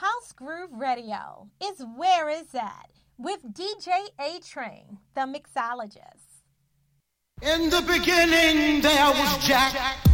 House Groove Radio is Where Is That with DJ A Train, the mixologist. In the beginning, there was Jack.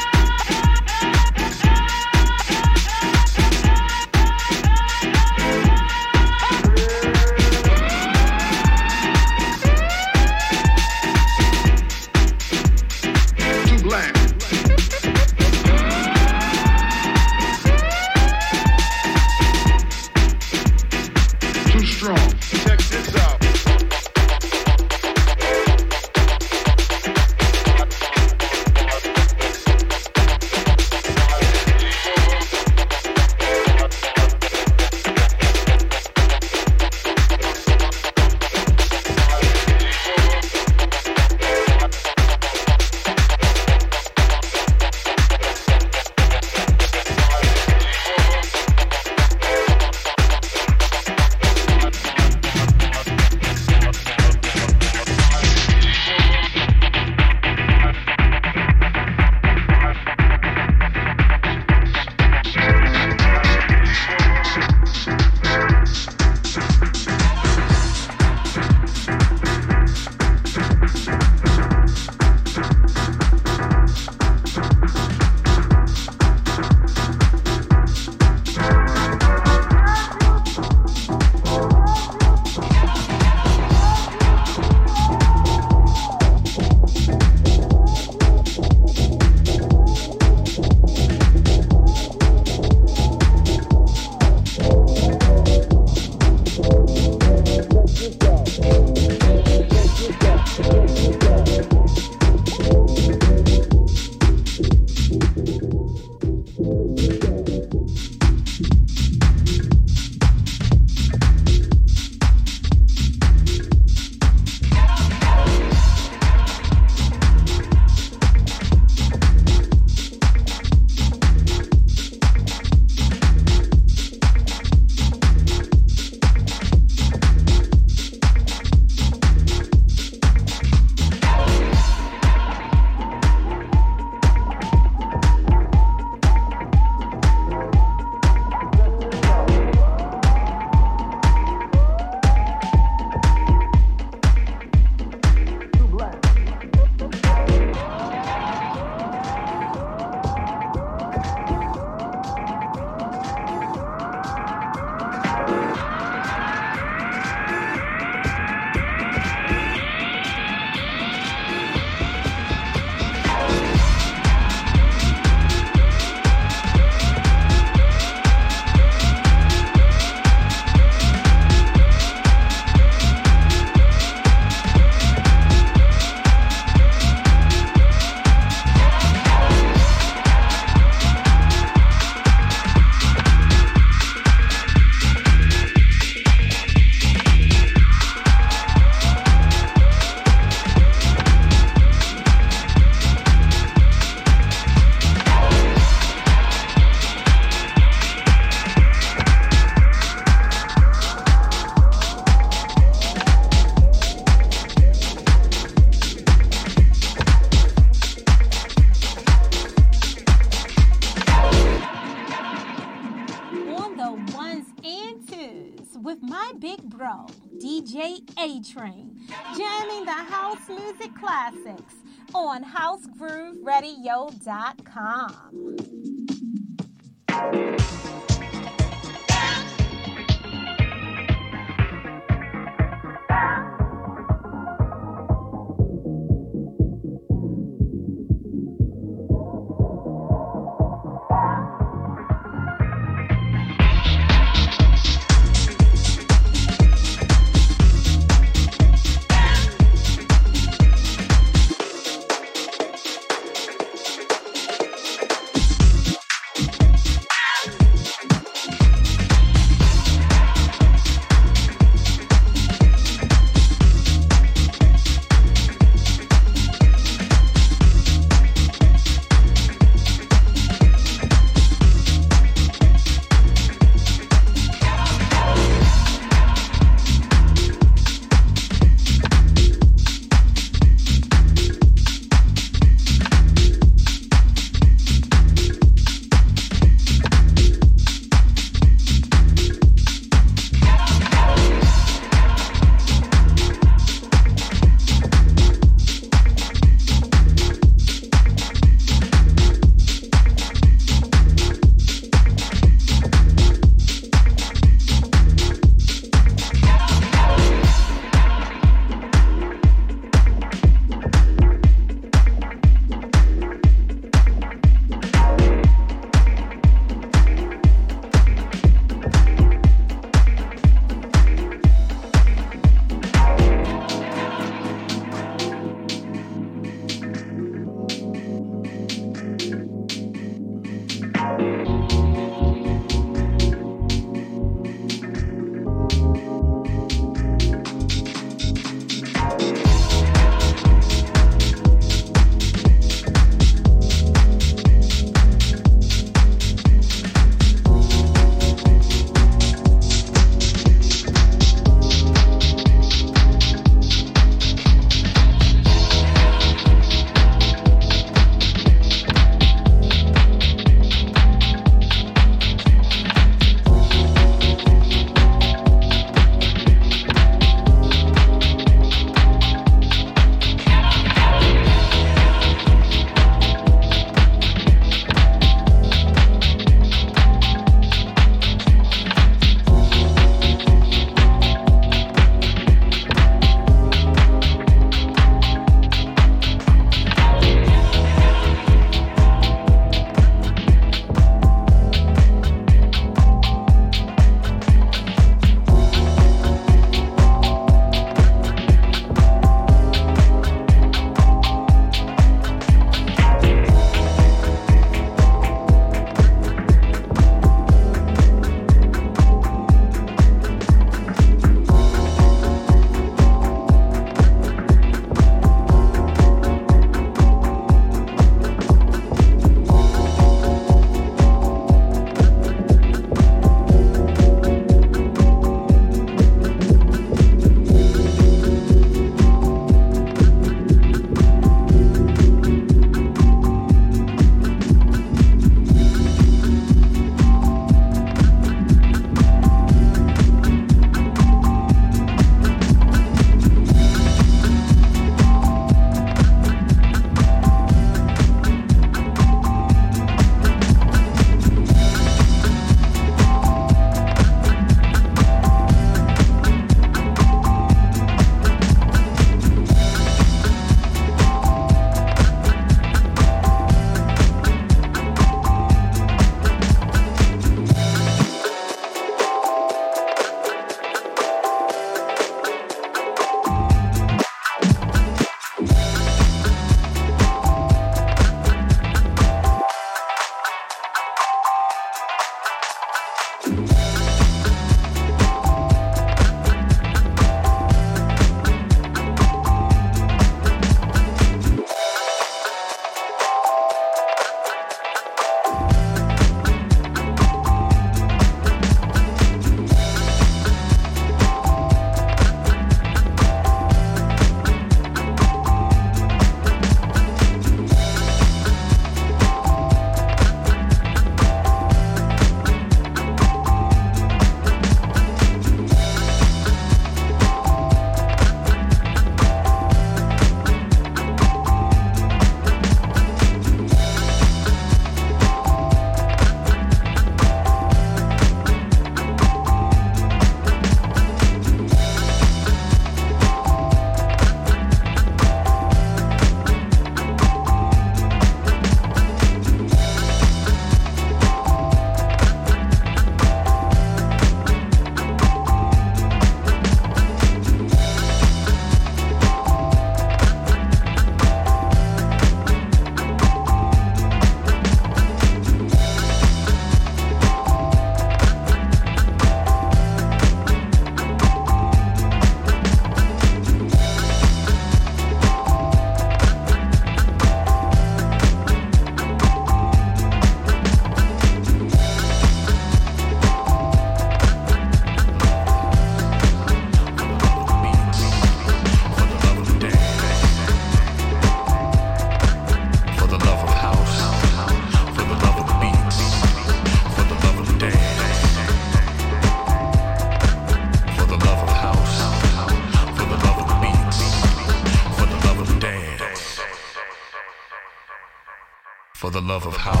Love of house,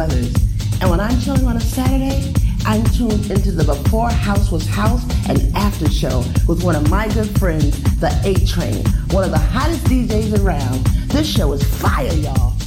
others. And when I'm chilling on a Saturday, I'm tuned into the Before House Was House and After Show with one of my good friends, the A Train, one of the hottest DJs around. This show is fire, y'all.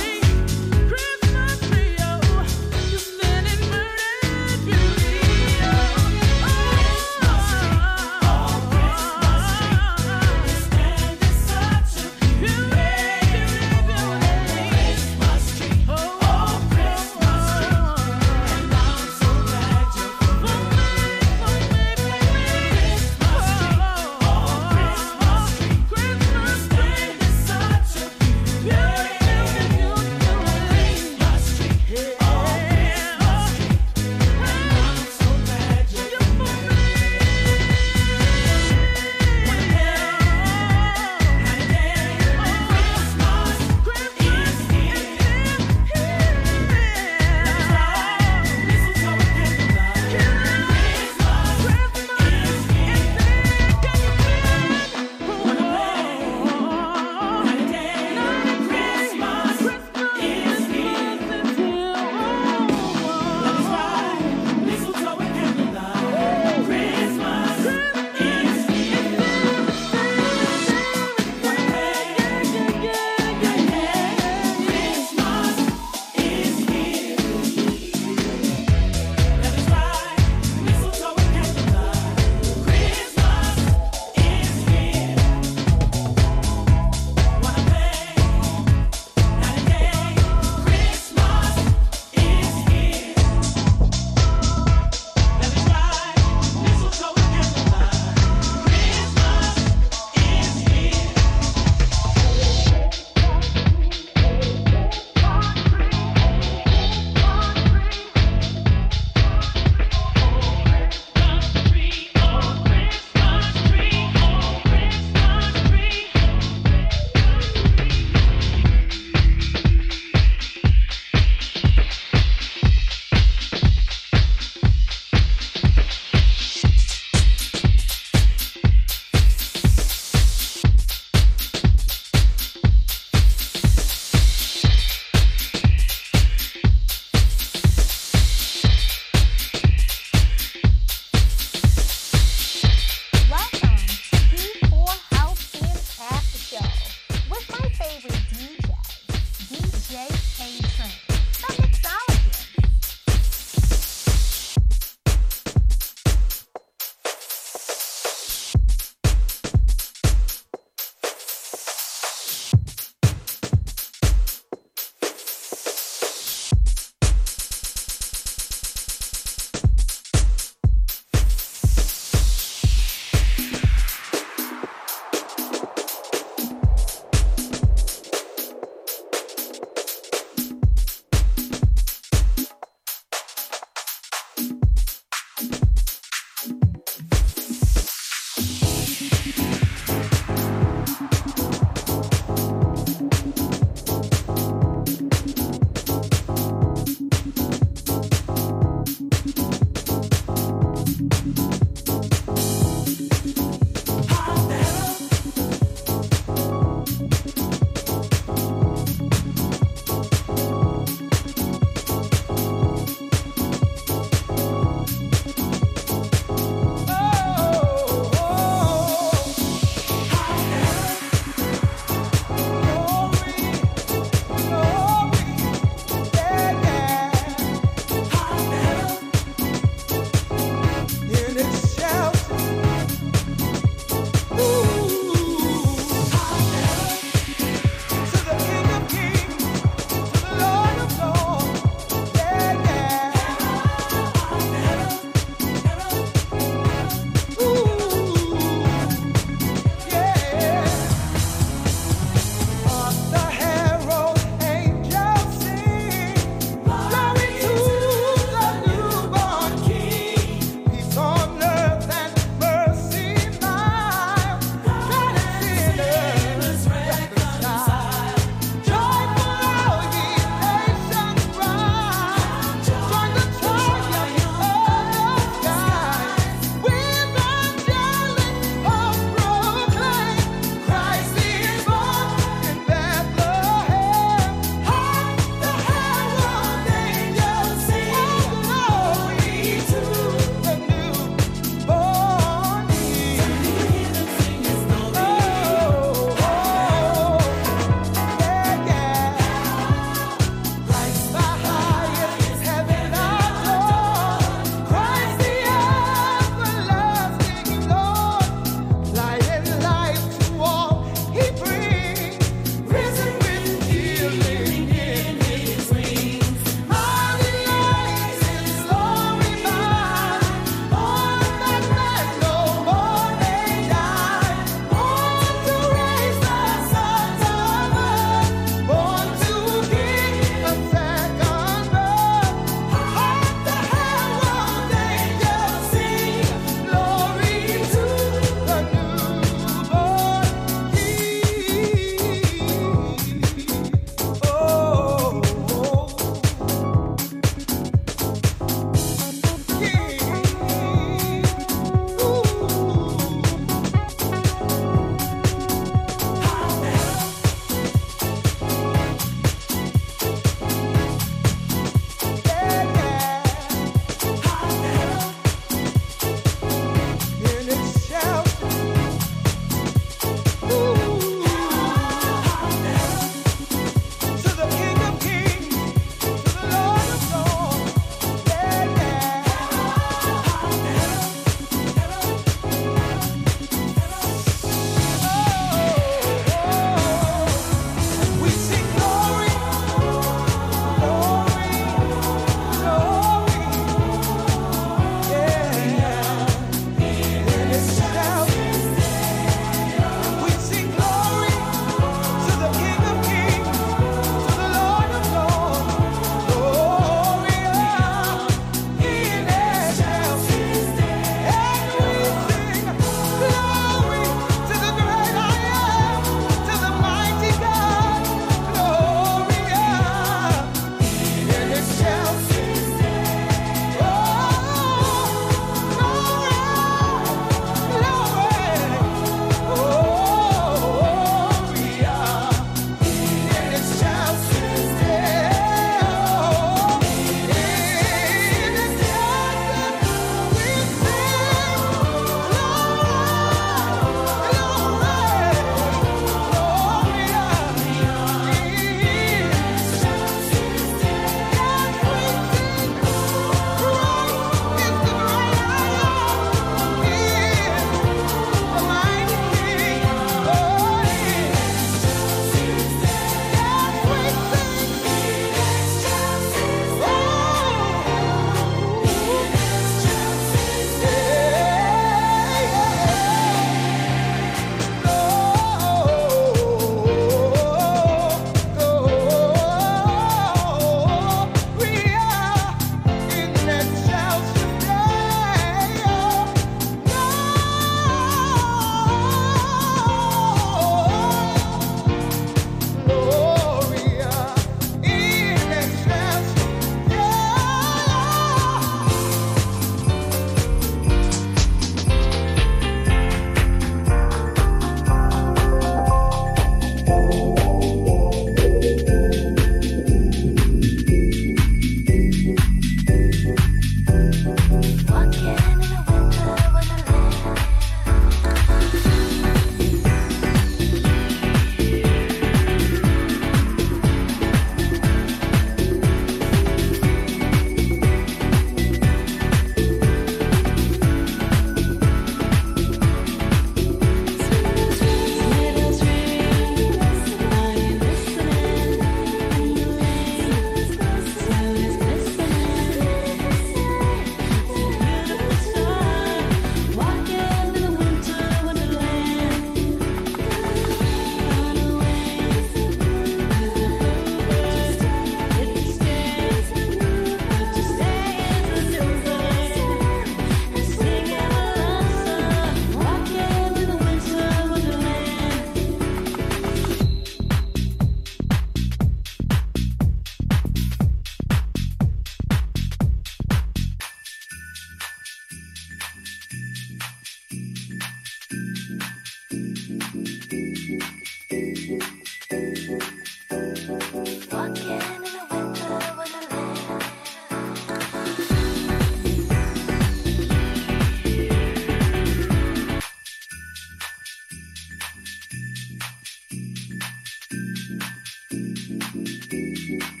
you.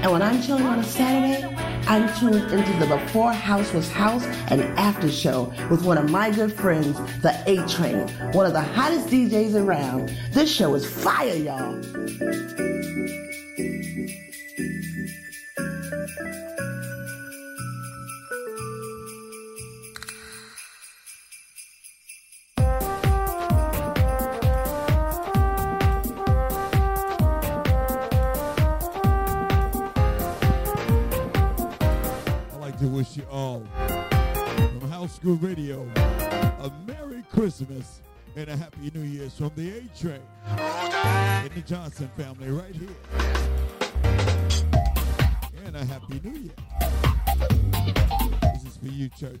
And when I'm chilling on a Saturday, I'm tuned into the Before House Was House and After Show with one of my good friends, the A Train, one of the hottest DJs around. This show is fire, y'all. To wish you all from House School Radio a Merry Christmas and a Happy New Year's from the A Train and the Johnson family right here. And a Happy New Year. This is for you, church.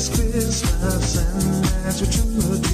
It's Christmas and that's what you do.